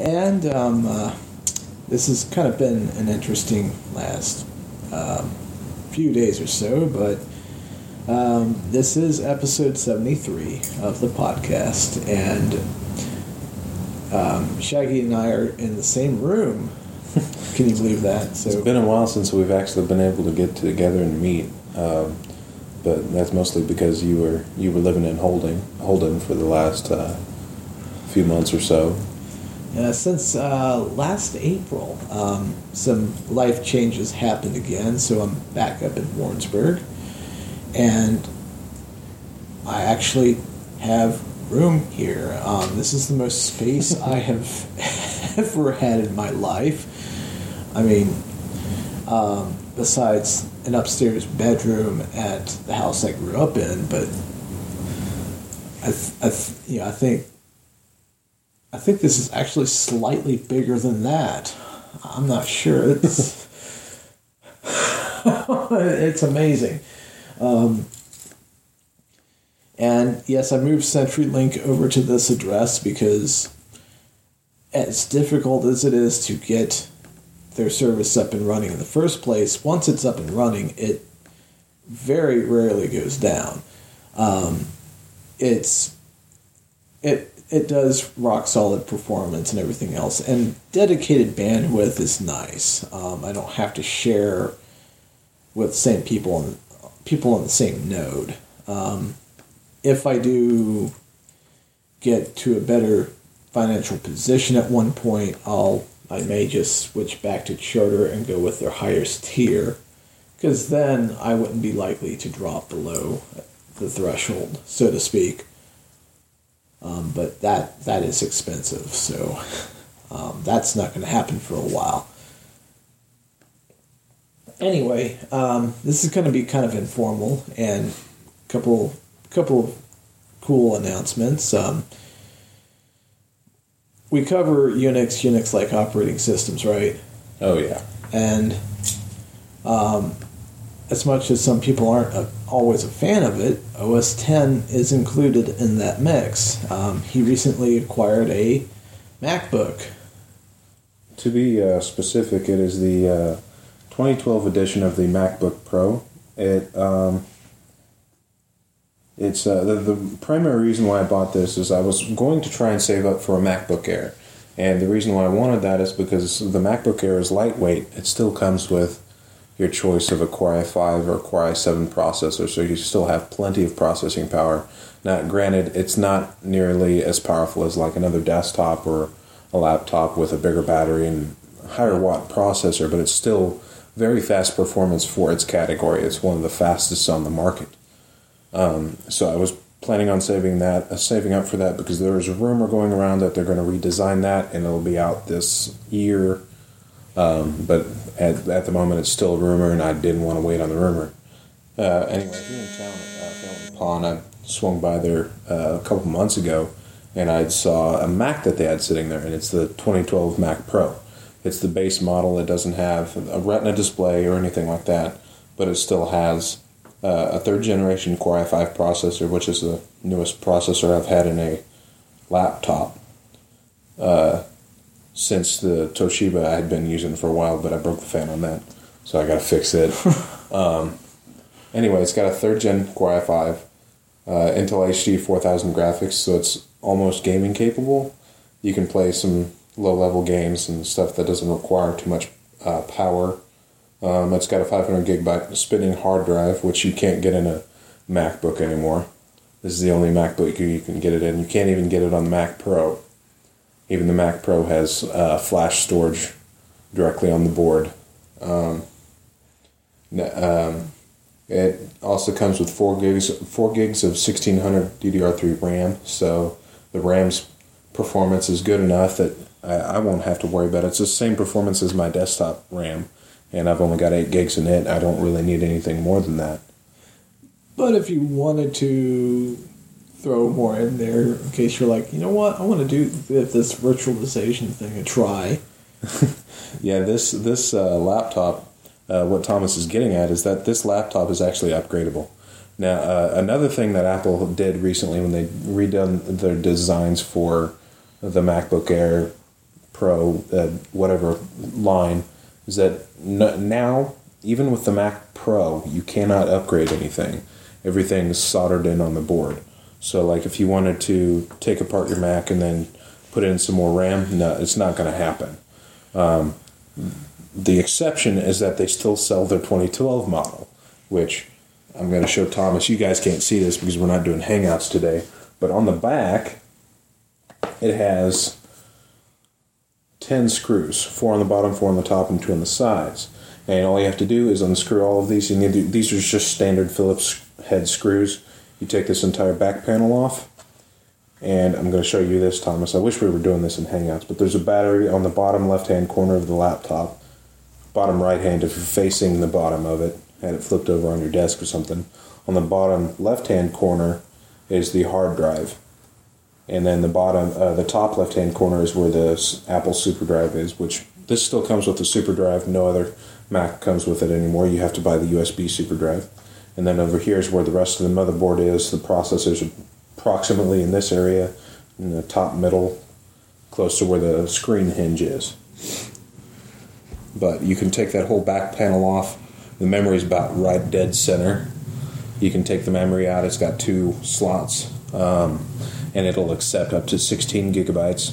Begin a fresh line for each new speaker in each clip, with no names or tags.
And um, uh, this has kind of been an interesting last um, few days or so, but um, this is episode 73 of the podcast, and um, Shaggy and I are in the same room. Can you believe that?
So it's been a while since we've actually been able to get together and meet, um, but that's mostly because you were you were living in Holden, Holden for the last uh, few months or so.
Uh, since uh, last April, um, some life changes happened again, so I'm back up in Warrensburg, and I actually have room here. Um, this is the most space I have ever had in my life. I mean, um, besides an upstairs bedroom at the house I grew up in, but I, th- I th- you know, I think I think this is actually slightly bigger than that. I'm not sure. It's it's amazing. Um, and yes, I moved CenturyLink over to this address because as difficult as it is to get their service up and running in the first place, once it's up and running, it very rarely goes down. Um, it's it it does rock solid performance and everything else, and dedicated bandwidth is nice. Um, I don't have to share with same people on people on the same node. Um, if I do get to a better financial position at one point, I'll I may just switch back to Charter and go with their highest tier, because then I wouldn't be likely to drop below the threshold, so to speak. Um, but that that is expensive, so um, that's not going to happen for a while. Anyway, um, this is going to be kind of informal and a couple couple of cool announcements. Um, we cover Unix, Unix like operating systems, right?
Oh, yeah.
And um, as much as some people aren't a, always a fan of it, OS 10 is included in that mix. Um, he recently acquired a MacBook.
To be uh, specific, it is the uh, 2012 edition of the MacBook Pro. It um, it's uh, the, the primary reason why I bought this is I was going to try and save up for a MacBook Air, and the reason why I wanted that is because the MacBook Air is lightweight. It still comes with your choice of a Core i5 or Core i7 processor, so you still have plenty of processing power. Now, granted, it's not nearly as powerful as like another desktop or a laptop with a bigger battery and higher watt processor, but it's still very fast performance for its category. It's one of the fastest on the market. Um, so I was planning on saving that, uh, saving up for that because there is a rumor going around that they're going to redesign that and it'll be out this year. Um, but at, at the moment, it's still a rumor, and I didn't want to wait on the rumor. Uh, anyway, here in town at uh, Pond, I swung by there uh, a couple months ago, and I saw a Mac that they had sitting there, and it's the 2012 Mac Pro. It's the base model. It doesn't have a Retina display or anything like that, but it still has uh, a third generation Core i5 processor, which is the newest processor I've had in a laptop uh, since the Toshiba I had been using for a while, but I broke the fan on that, so I got to fix it. um, anyway, it's got a third gen Core i5, uh, Intel HD 4000 graphics, so it's almost gaming capable. You can play some low level games and stuff that doesn't require too much uh, power um, it's got a 500 gigabyte spinning hard drive, which you can't get in a MacBook anymore. This is the only MacBook you can get it in. You can't even get it on the Mac Pro. Even the Mac Pro has uh, flash storage directly on the board. Um, um, it also comes with four gigs, four gigs of 1600 DDR3 RAM. So the RAM's performance is good enough that I, I won't have to worry about it. It's the same performance as my desktop RAM and I've only got eight gigs in it. I don't really need anything more than that.
But if you wanted to throw more in there, in case you're like, you know what, I want to do this virtualization thing a try.
yeah, this this uh, laptop, uh, what Thomas is getting at is that this laptop is actually upgradable. Now, uh, another thing that Apple did recently when they redone their designs for the MacBook Air Pro, uh, whatever line, is that n- now even with the Mac Pro, you cannot upgrade anything. Everything's soldered in on the board. So, like, if you wanted to take apart your Mac and then put in some more RAM, no, it's not going to happen. Um, the exception is that they still sell their 2012 model, which I'm going to show Thomas. You guys can't see this because we're not doing Hangouts today, but on the back, it has 10 screws four on the bottom, four on the top, and two on the sides. And all you have to do is unscrew all of these. These are just standard Phillips head screws. You take this entire back panel off, and I'm going to show you this, Thomas. I wish we were doing this in Hangouts, but there's a battery on the bottom left hand corner of the laptop, bottom right hand if you're facing the bottom of it, had it flipped over on your desk or something. On the bottom left hand corner is the hard drive. And then the bottom, uh, the top left hand corner is where the Apple SuperDrive is, which this still comes with the SuperDrive. No other Mac comes with it anymore. You have to buy the USB SuperDrive. And then over here is where the rest of the motherboard is. The processor's are approximately in this area, in the top middle, close to where the screen hinge is. But you can take that whole back panel off. The memory is about right dead center. You can take the memory out. It's got two slots, um, and it'll accept up to 16 gigabytes,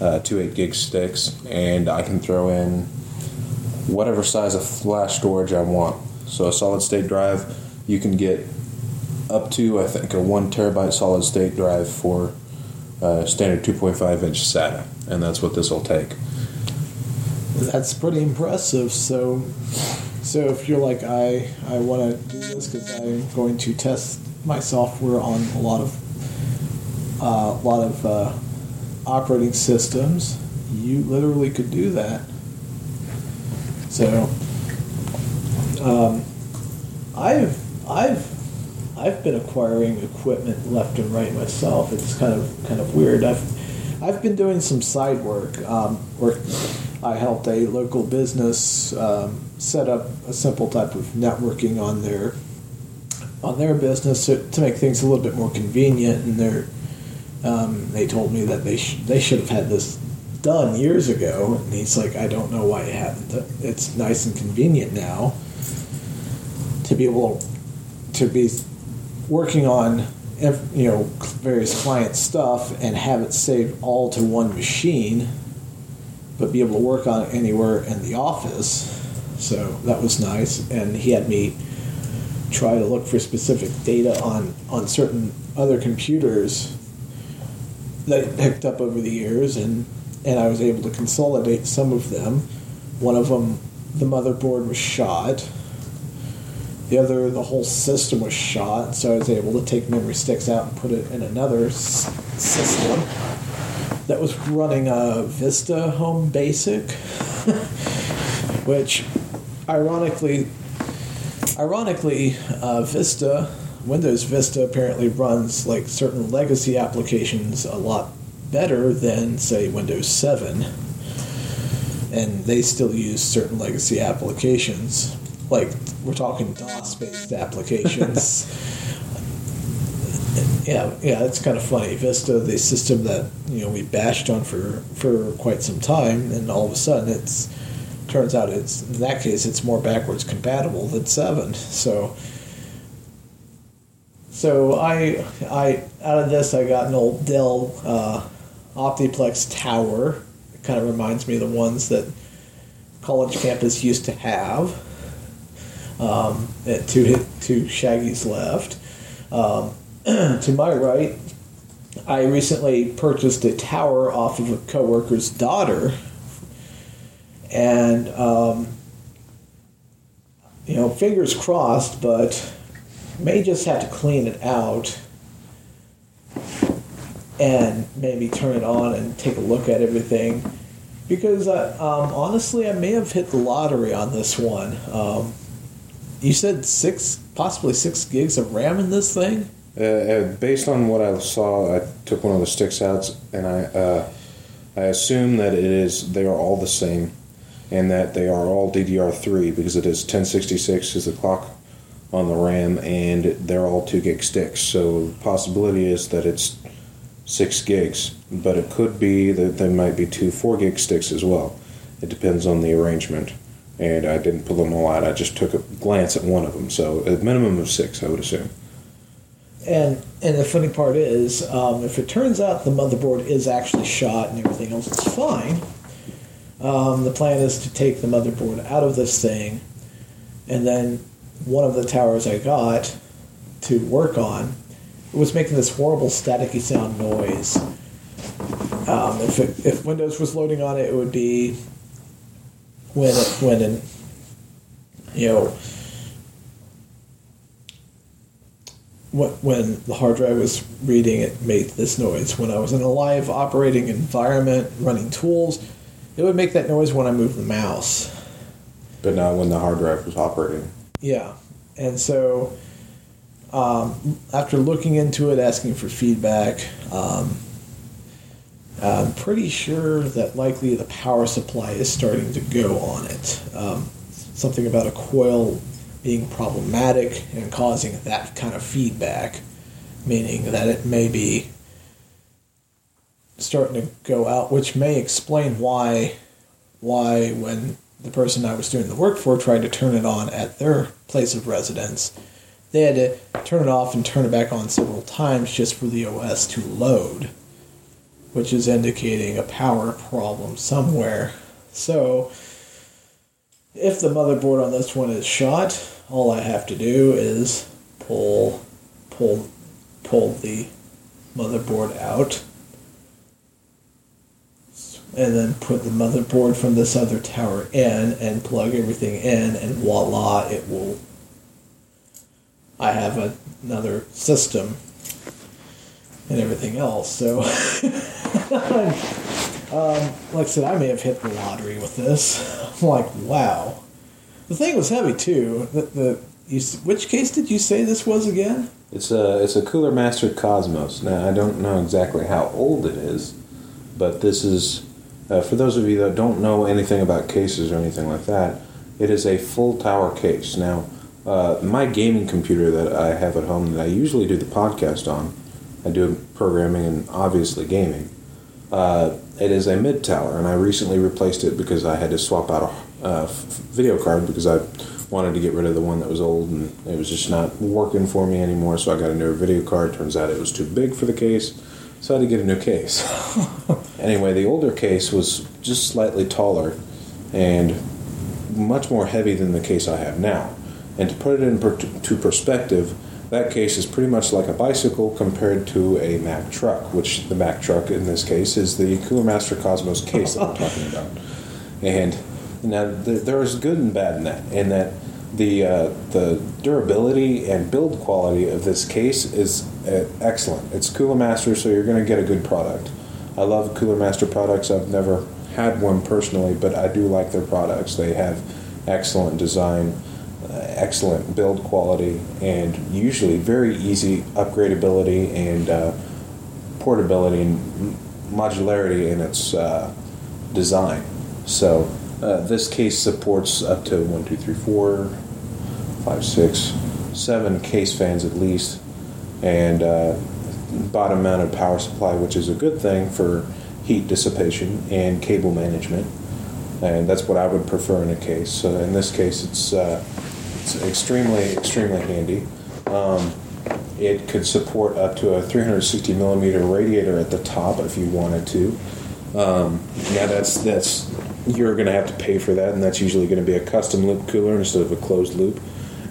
uh, two 8 gig sticks, and I can throw in whatever size of flash storage I want. So a solid state drive, you can get up to I think a one terabyte solid state drive for uh, standard 2.5 inch SATA, and that's what this will take.
That's pretty impressive. So, so if you're like I, I want to do this because I'm going to test my software on a lot of, a uh, lot of uh, operating systems, you literally could do that. So, um, I've I've I've been acquiring equipment left and right myself. It's kind of kind of weird. I've I've been doing some side work. Um. I helped a local business um, set up a simple type of networking on their on their business to, to make things a little bit more convenient. And they um, they told me that they sh- they should have had this done years ago. And he's like, I don't know why it haven't. It's nice and convenient now be able to be working on you know various client stuff and have it saved all to one machine, but be able to work on it anywhere in the office. So that was nice, and he had me try to look for specific data on on certain other computers that I picked up over the years, and and I was able to consolidate some of them. One of them, the motherboard was shot. The other, the whole system was shot, so I was able to take memory sticks out and put it in another s- system that was running a Vista Home Basic, which, ironically, ironically, uh, Vista, Windows Vista apparently runs like certain legacy applications a lot better than, say, Windows 7. And they still use certain legacy applications. Like, we're talking DOS based applications. yeah, yeah, it's kind of funny. Vista, the system that you know we bashed on for for quite some time, and all of a sudden it's turns out it's in that case it's more backwards compatible than seven. So so I I out of this I got an old Dell uh, Optiplex tower. It kind of reminds me of the ones that college campus used to have. Um, at two two Shaggy's left. Um, to my right, I recently purchased a tower off of a coworker's daughter, and um, you know, fingers crossed, but may just have to clean it out and maybe turn it on and take a look at everything. Because uh, um, honestly, I may have hit the lottery on this one. Um, you said six, possibly six gigs of RAM in this thing.
Uh, uh, based on what I saw, I took one of the sticks out, and I uh, I assume that it is they are all the same, and that they are all DDR3 because it is 1066 is the clock on the RAM, and they're all two gig sticks. So the possibility is that it's six gigs, but it could be that there might be two four gig sticks as well. It depends on the arrangement. And I didn't pull them all out. I just took a glance at one of them. So a minimum of six, I would assume.
And and the funny part is, um, if it turns out the motherboard is actually shot and everything else is fine, um, the plan is to take the motherboard out of this thing, and then one of the towers I got to work on was making this horrible staticky sound noise. Um, if it, if Windows was loading on it, it would be when it, when in, you know when the hard drive was reading, it made this noise. When I was in a live operating environment running tools, it would make that noise when I moved the mouse.
But not when the hard drive was operating.
Yeah, and so um, after looking into it, asking for feedback, um, I'm pretty sure that likely the power supply is starting to go on it. Um, something about a coil being problematic and causing that kind of feedback, meaning that it may be starting to go out, which may explain why why when the person I was doing the work for tried to turn it on at their place of residence, they had to turn it off and turn it back on several times just for the OS to load, which is indicating a power problem somewhere. So, if the motherboard on this one is shot, all I have to do is pull pull pull the motherboard out and then put the motherboard from this other tower in and plug everything in and voila it will I have a, another system and everything else so um, like I said I may have hit the lottery with this I'm like wow the thing was heavy too the, the you, which case did you say this was again
It's a it's a Cooler Master Cosmos. Now I don't know exactly how old it is, but this is uh, for those of you that don't know anything about cases or anything like that. It is a full tower case. Now, uh, my gaming computer that I have at home that I usually do the podcast on, I do programming and obviously gaming. Uh, it is a mid tower, and I recently replaced it because I had to swap out a uh, video card because I wanted to get rid of the one that was old and it was just not working for me anymore. So I got a newer video card. Turns out it was too big for the case, so I had to get a new case. anyway, the older case was just slightly taller and much more heavy than the case I have now. And to put it in per- perspective, that case is pretty much like a bicycle compared to a Mack truck, which the Mack truck in this case is the Cooler Master Cosmos case that I'm talking about. And now there, there is good and bad in that, in that the uh, the durability and build quality of this case is uh, excellent. It's Cooler Master, so you're going to get a good product. I love Cooler Master products. I've never had one personally, but I do like their products. They have excellent design, excellent build quality, and usually very easy upgradability and uh, portability and modularity in its uh, design. So uh, this case supports up to one, two, three, four, five, six, seven case fans at least, and uh, bottom mounted power supply, which is a good thing for heat dissipation and cable management. And that's what I would prefer in a case. So in this case, it's uh, it's extremely extremely handy. Um, it could support up to a 360 millimeter radiator at the top if you wanted to. Um, now that's that's you're going to have to pay for that, and that's usually going to be a custom loop cooler instead of a closed loop.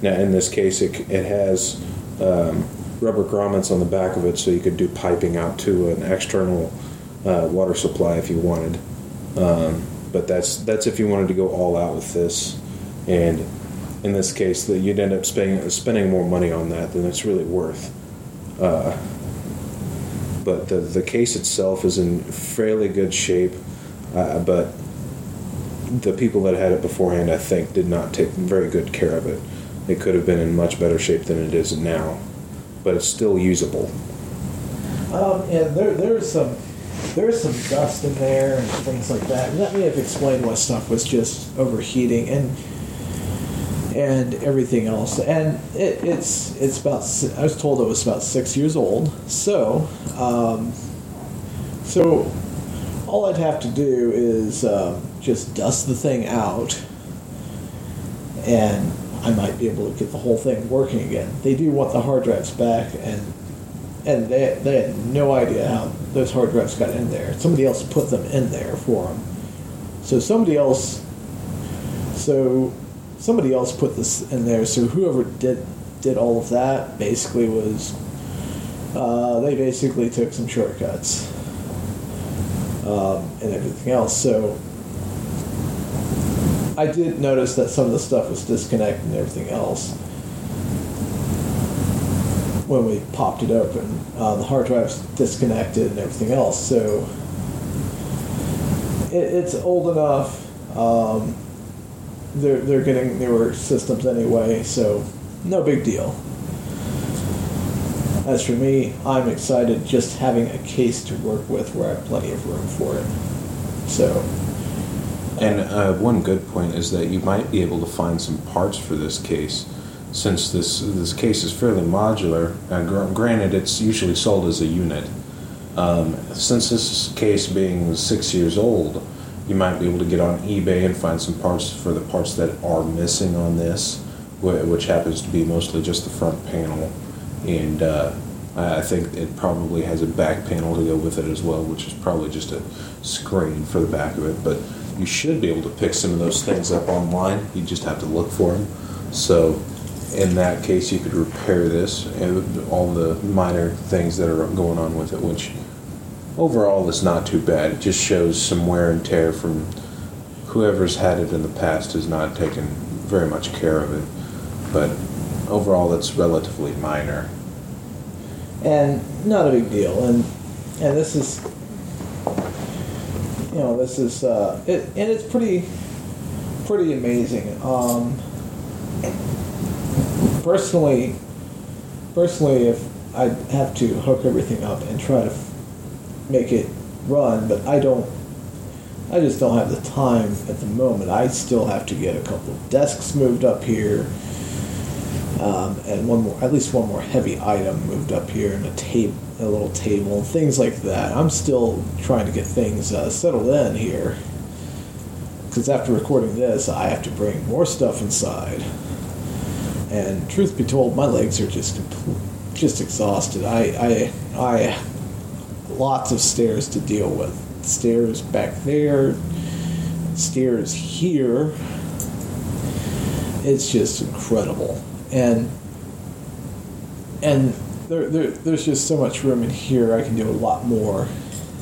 Now in this case, it, it has um, rubber grommets on the back of it, so you could do piping out to an external uh, water supply if you wanted. Um, but that's that's if you wanted to go all out with this, and in this case, that you'd end up spending spending more money on that than it's really worth. Uh, but the the case itself is in fairly good shape, uh, but the people that had it beforehand, I think, did not take very good care of it. It could have been in much better shape than it is now, but it's still usable.
Um, and there, there's some there's some dust in there and things like that. And that may have explained why stuff was just overheating and and everything else. And it, it's it's about I was told it was about six years old. So um, So all I'd have to do is um, just dust the thing out, and I might be able to get the whole thing working again. They do want the hard drives back, and and they, they had no idea how those hard drives got in there. Somebody else put them in there for them. So somebody else, so somebody else put this in there. So whoever did did all of that basically was uh, they basically took some shortcuts um, and everything else. So I did notice that some of the stuff was disconnected and everything else when we popped it open. Uh, the hard drive's disconnected and everything else. So it, it's old enough. Um, they're, they're getting newer systems anyway, so no big deal. As for me, I'm excited just having a case to work with where I have plenty of room for it. So.
And uh, one good point is that you might be able to find some parts for this case, since this this case is fairly modular. Uh, gr- granted, it's usually sold as a unit. Um, since this case being six years old, you might be able to get on eBay and find some parts for the parts that are missing on this, which happens to be mostly just the front panel and uh, I think it probably has a back panel to go with it as well, which is probably just a screen for the back of it. But you should be able to pick some of those things up online. You just have to look for them. So, in that case, you could repair this and all the minor things that are going on with it, which overall is not too bad. It just shows some wear and tear from whoever's had it in the past has not taken very much care of it. But overall, it's relatively minor.
and not a big deal. And and this is, you know, this is uh, it, and it's pretty pretty amazing. Um, personally, personally, if I have to hook everything up and try to make it run, but I don't. I just don't have the time at the moment. I still have to get a couple desks moved up here um, and one more, at least one more heavy item moved up here, and a table, a little table, and things like that. I'm still trying to get things uh, settled in here, because after recording this, I have to bring more stuff inside. And truth be told, my legs are just just exhausted. I, I, I, lots of stairs to deal with. Stairs back there, stairs here. It's just incredible and and there, there, there's just so much room in here. I can do a lot more,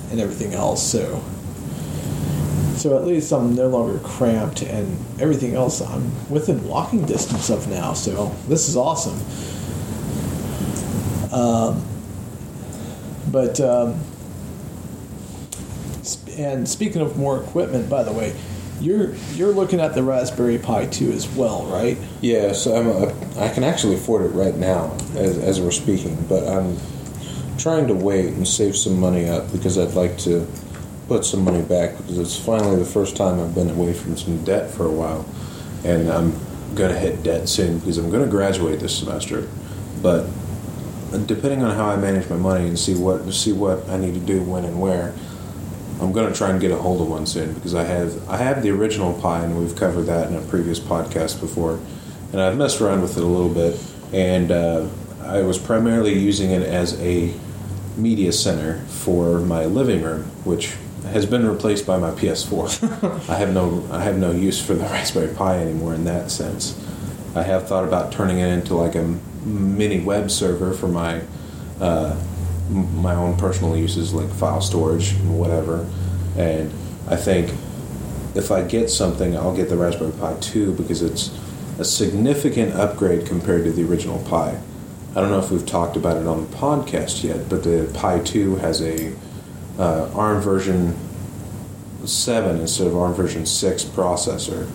and everything else. So, so at least I'm no longer cramped, and everything else I'm within walking distance of now. So this is awesome. Um, but um, and speaking of more equipment, by the way, you're you're looking at the Raspberry Pi 2 as well, right?
Yeah, so I'm a, I can actually afford it right now as, as we're speaking, but I'm trying to wait and save some money up because I'd like to put some money back because it's finally the first time I've been away from some debt for a while, and I'm gonna hit debt soon because I'm gonna graduate this semester, but depending on how I manage my money and see what see what I need to do when and where. I'm going to try and get a hold of one soon because I have I have the original Pi and we've covered that in a previous podcast before, and I've messed around with it a little bit, and uh, I was primarily using it as a media center for my living room, which has been replaced by my PS4. I have no I have no use for the Raspberry Pi anymore in that sense. I have thought about turning it into like a mini web server for my uh, my own personal uses like file storage and whatever. And I think if I get something, I'll get the Raspberry Pi 2 because it's a significant upgrade compared to the original Pi. I don't know if we've talked about it on the podcast yet, but the Pi 2 has a uh, ARM version 7 instead of ARM version 6 processor.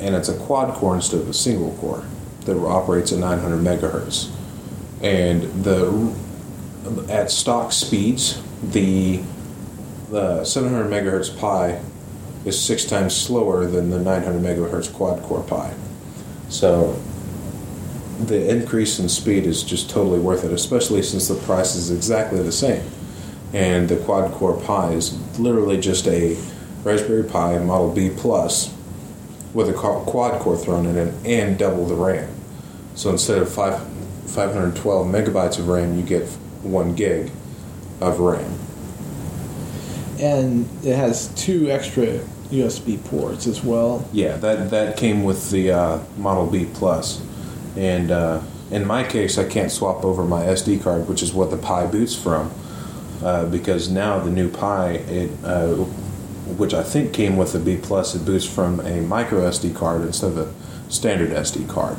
And it's a quad core instead of a single core that operates at 900 megahertz. And the at stock speeds, the the 700 megahertz Pi is six times slower than the 900 megahertz quad core Pi. So the increase in speed is just totally worth it, especially since the price is exactly the same. and the quad core Pi is literally just a Raspberry Pi Model B Plus with a quad core thrown in it and double the RAM. So instead of five, 512 megabytes of RAM, you get one gig of RAM.
And it has two extra USB ports as well.
Yeah, that that came with the uh, Model B Plus, and uh, in my case, I can't swap over my SD card, which is what the Pi boots from, uh, because now the new Pi, it, uh, which I think came with the B Plus, it boots from a micro SD card instead of a standard SD card,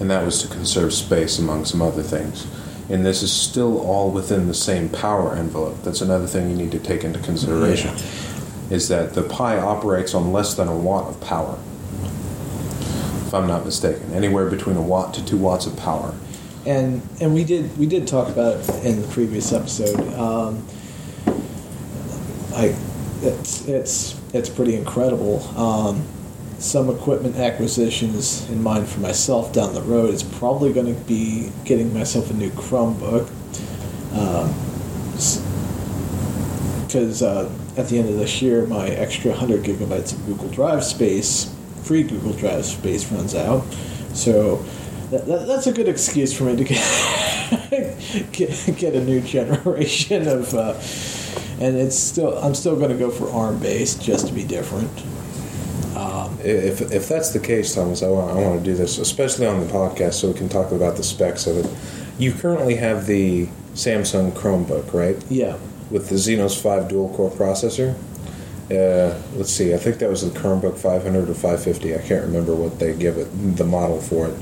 and that was to conserve space among some other things. And this is still all within the same power envelope. That's another thing you need to take into consideration. Yeah is that the Pi operates on less than a watt of power. If I'm not mistaken, anywhere between a watt to two watts of power.
And and we did we did talk about it in the previous episode. Um, I it's it's it's pretty incredible. Um, some equipment acquisitions in mind for myself down the road is probably going to be getting myself a new Chromebook. Because um, uh, at the end of this year, my extra 100 gigabytes of Google Drive space, free Google Drive space, runs out. So that, that, that's a good excuse for me to get get, get, a new generation of. Uh, and it's still I'm still going to go for ARM based just to be different.
If, if that's the case, Thomas, I want, I want to do this, especially on the podcast, so we can talk about the specs of it. You currently have the Samsung Chromebook, right?
Yeah
with the Exynos 5 dual core processor. Uh, let's see, I think that was the Chromebook 500 or 550. I can't remember what they give it, the model for it.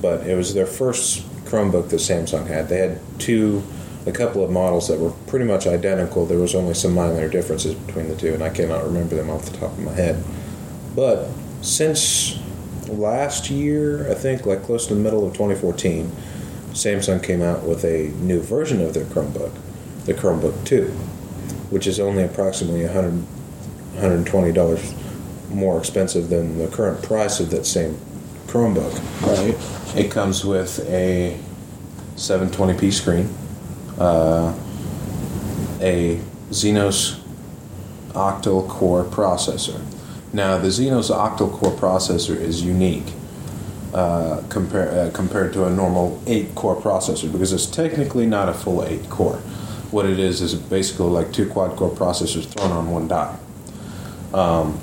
But it was their first Chromebook that Samsung had. They had two, a couple of models that were pretty much identical. There was only some minor differences between the two, and I cannot remember them off the top of my head. But since last year, I think, like close to the middle of 2014, Samsung came out with a new version of their Chromebook the Chromebook 2, which is only approximately 100 $120 more expensive than the current price of that same Chromebook.
Right.
It comes with a 720p screen, uh, a Exynos octal core processor. Now, the Exynos octal core processor is unique uh, compare, uh, compared to a normal 8 core processor because it's technically not a full 8 core what it is is basically like two quad core processors thrown on one die. Um,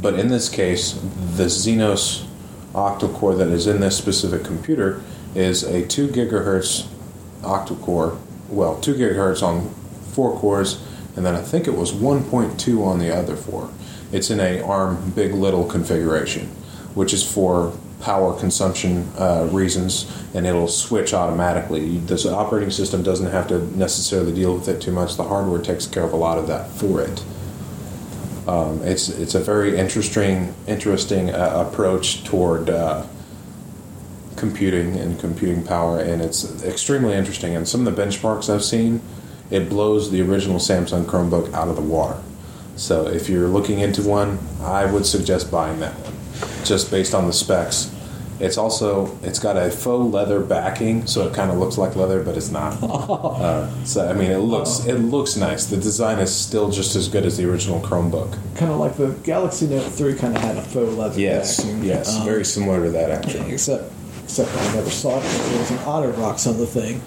but in this case, the Exynos octal core that is in this specific computer is a 2 gigahertz octal core, well, 2 gigahertz on four cores, and then I think it was 1.2 on the other four. It's in a ARM big.LITTLE configuration, which is for power consumption uh, reasons, and it'll switch automatically. This operating system doesn't have to necessarily deal with it too much. The hardware takes care of a lot of that for it. Um, it's it's a very interesting interesting uh, approach toward uh, computing and computing power, and it's extremely interesting. And some of the benchmarks I've seen, it blows the original Samsung Chromebook out of the water. So if you're looking into one, I would suggest buying that one, just based on the specs it's also it's got a faux leather backing, so it kind of looks like leather, but it's not. uh, so I mean, it looks it looks nice. The design is still just as good as the original Chromebook.
Kind of like the Galaxy Note three kind of had a faux leather
yes,
backing.
Yes, um, very similar to that actually.
Except except I never saw it. There was an OtterBox on the thing.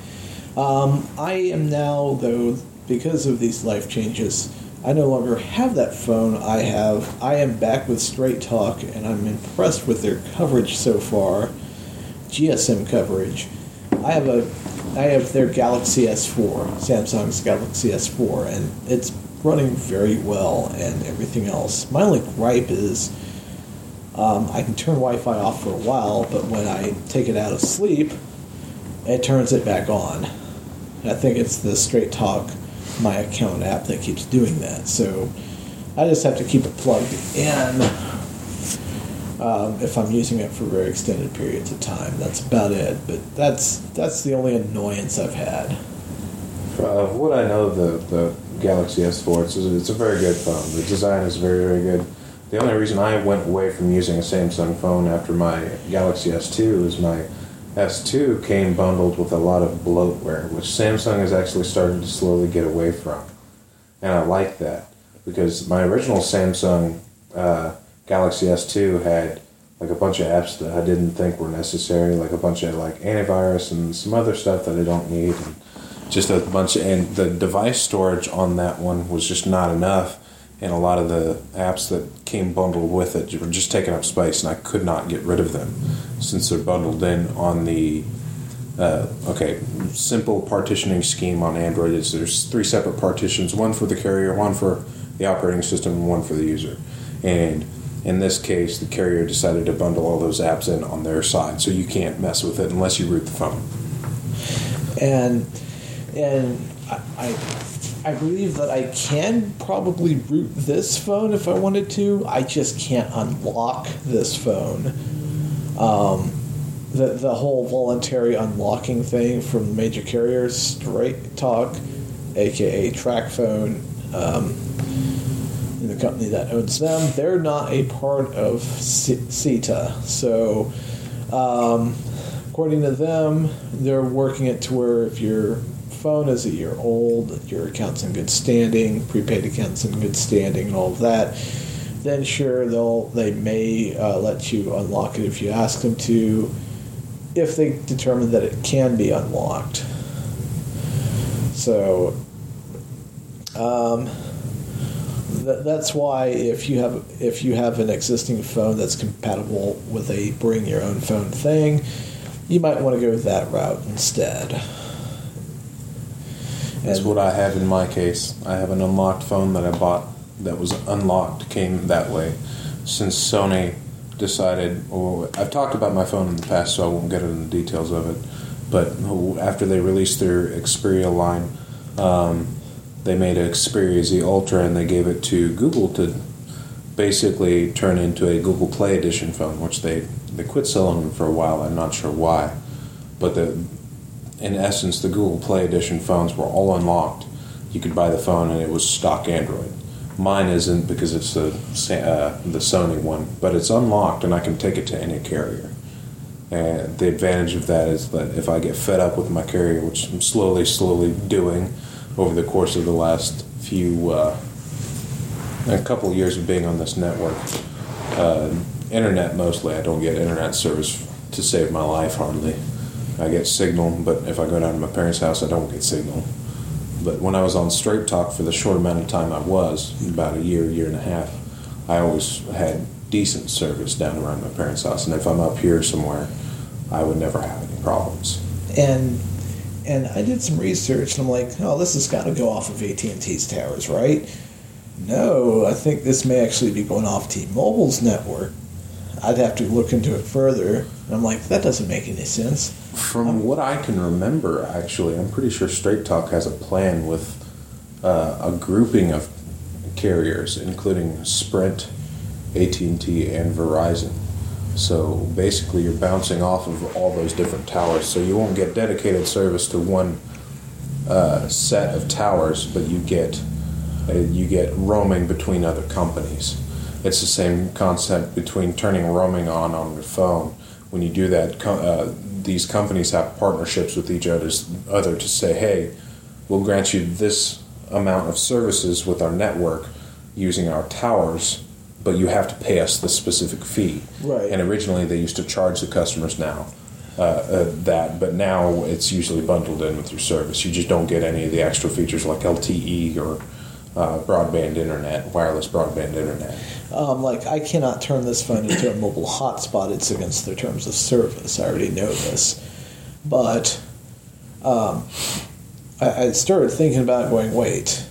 Um, I am now though because of these life changes I no longer have that phone. I have. I am back with Straight Talk, and I'm impressed with their coverage so far. GSM coverage. I have a. I have their Galaxy S4, Samsung's Galaxy S4, and it's running very well and everything else. My only gripe is um, I can turn Wi-Fi off for a while, but when I take it out of sleep, it turns it back on. I think it's the Straight Talk my account app that keeps doing that. So I just have to keep it plugged in um, if I'm using it for very extended periods of time. That's about it. But that's that's the only annoyance I've had.
Uh, what I know, the the Galaxy S4, it's, it's a very good phone. The design is very very good. The only reason I went away from using a Samsung phone after my Galaxy S2 is my S2 came bundled with a lot of bloatware, which Samsung is actually starting to slowly get away from. and I like that because my original Samsung uh, Galaxy S2 had like a bunch of apps that I didn't think were necessary, like a bunch of like antivirus and some other stuff that I don't need, and just a bunch of and the device storage on that one was just not enough, and a lot of the apps that came bundled with it were just taking up space, and I could not get rid of them since they're bundled in on the uh, okay, simple partitioning scheme on Android is there's three separate partitions, one for the carrier, one for the operating system, and one for the user. And in this case, the carrier decided to bundle all those apps in on their side, so you can't mess with it unless you root the phone.
And and I, I, I believe that I can probably root this phone if I wanted to. I just can't unlock this phone. Um, the the whole voluntary unlocking thing from major carriers, Straight Talk, aka TracFone, um, the company that owns them, they're not a part of CTIA. So, um, according to them, they're working it to where if your phone is a year old, your account's in good standing, prepaid account's in good standing, and all of that, then sure they'll they may uh, let you unlock it if you ask them to if they determine that it can be unlocked. So, um, th- that's why if you have if you have an existing phone that's compatible with a bring your own phone thing, you might want to go that route instead.
That's what I have in my case. I have an unlocked phone that I bought that was unlocked, came that way. Since Sony decided, or I've talked about my phone in the past, so I won't get into the details of it. But after they released their Xperia line, um, they made an Xperia Z Ultra and they gave it to Google to basically turn into a Google Play Edition phone, which they, they quit selling them for a while. I'm not sure why. But the, in essence, the Google Play Edition phones were all unlocked. You could buy the phone and it was stock Android. Mine isn't because it's the uh, the Sony one, but it's unlocked and I can take it to any carrier. And the advantage of that is that if I get fed up with my carrier, which I'm slowly, slowly doing over the course of the last few, uh, a couple of years of being on this network, uh, internet mostly. I don't get internet service to save my life hardly. I get signal, but if I go down to my parents' house, I don't get signal. But when I was on Straight Talk for the short amount of time I was, about a year, year and a half, I always had decent service down around my parents' house. And if I'm up here somewhere, I would never have any problems.
And and I did some research, and I'm like, oh, this has got to go off of AT&T's towers, right? No, I think this may actually be going off T-Mobile's network. I'd have to look into it further. And I'm like, that doesn't make any sense.
From um, what I can remember, actually, I'm pretty sure Straight Talk has a plan with uh, a grouping of carriers, including Sprint, AT&T, and Verizon. So basically, you're bouncing off of all those different towers. So you won't get dedicated service to one uh, set of towers, but you get uh, you get roaming between other companies. It's the same concept between turning roaming on on your phone. When you do that, uh, these companies have partnerships with each other's other to say, hey, we'll grant you this amount of services with our network using our towers, but you have to pay us the specific fee.
Right.
And originally they used to charge the customers now. Uh, uh, that, but now it's usually bundled in with your service. You just don't get any of the extra features like LTE or uh, broadband internet, wireless broadband internet.
Um, like I cannot turn this phone into a mobile hotspot. It's against their terms of service. I already know this, but um, I, I started thinking about going. Wait,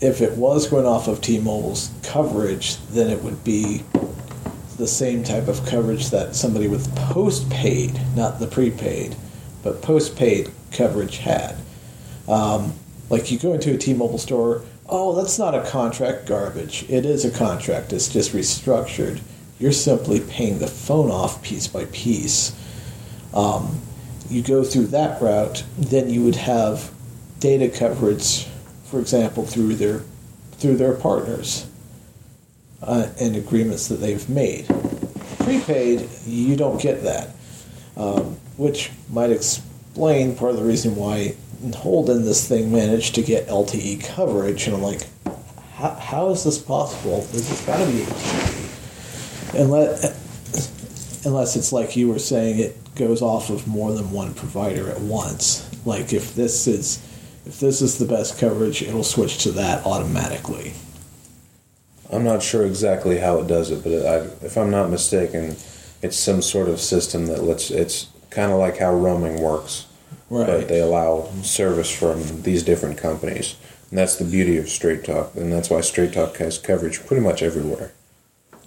if it was going off of T-Mobile's coverage, then it would be the same type of coverage that somebody with postpaid, not the prepaid, but postpaid coverage had. Um, like you go into a T-Mobile store, oh, that's not a contract, garbage. It is a contract. It's just restructured. You're simply paying the phone off piece by piece. Um, you go through that route, then you would have data coverage, for example, through their through their partners uh, and agreements that they've made. Prepaid, you don't get that, um, which might explain part of the reason why Holden, this thing managed to get LTE coverage, and I'm like, how, how is this possible? This has got to be. Unless, unless it's like you were saying, it goes off of more than one provider at once. Like if this is if this is the best coverage, it'll switch to that automatically.
I'm not sure exactly how it does it, but I, if I'm not mistaken, it's some sort of system that lets. It's kind of like how roaming works,
Right.
but they allow service from these different companies, and that's the beauty of Straight Talk, and that's why Straight Talk has coverage pretty much everywhere.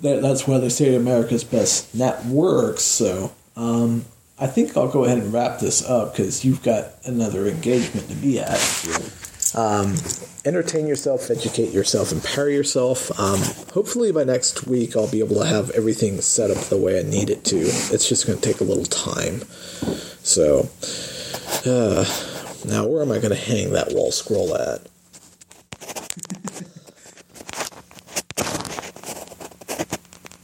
that, that's why they say America's best networks. So um, I think I'll go ahead and wrap this up because you've got another engagement to be at. Um, entertain yourself, educate yourself, empower yourself. Um, hopefully by next week I'll be able to have everything set up the way I need it to. It's just going to take a little time. So uh, now where am I going to hang that wall scroll at?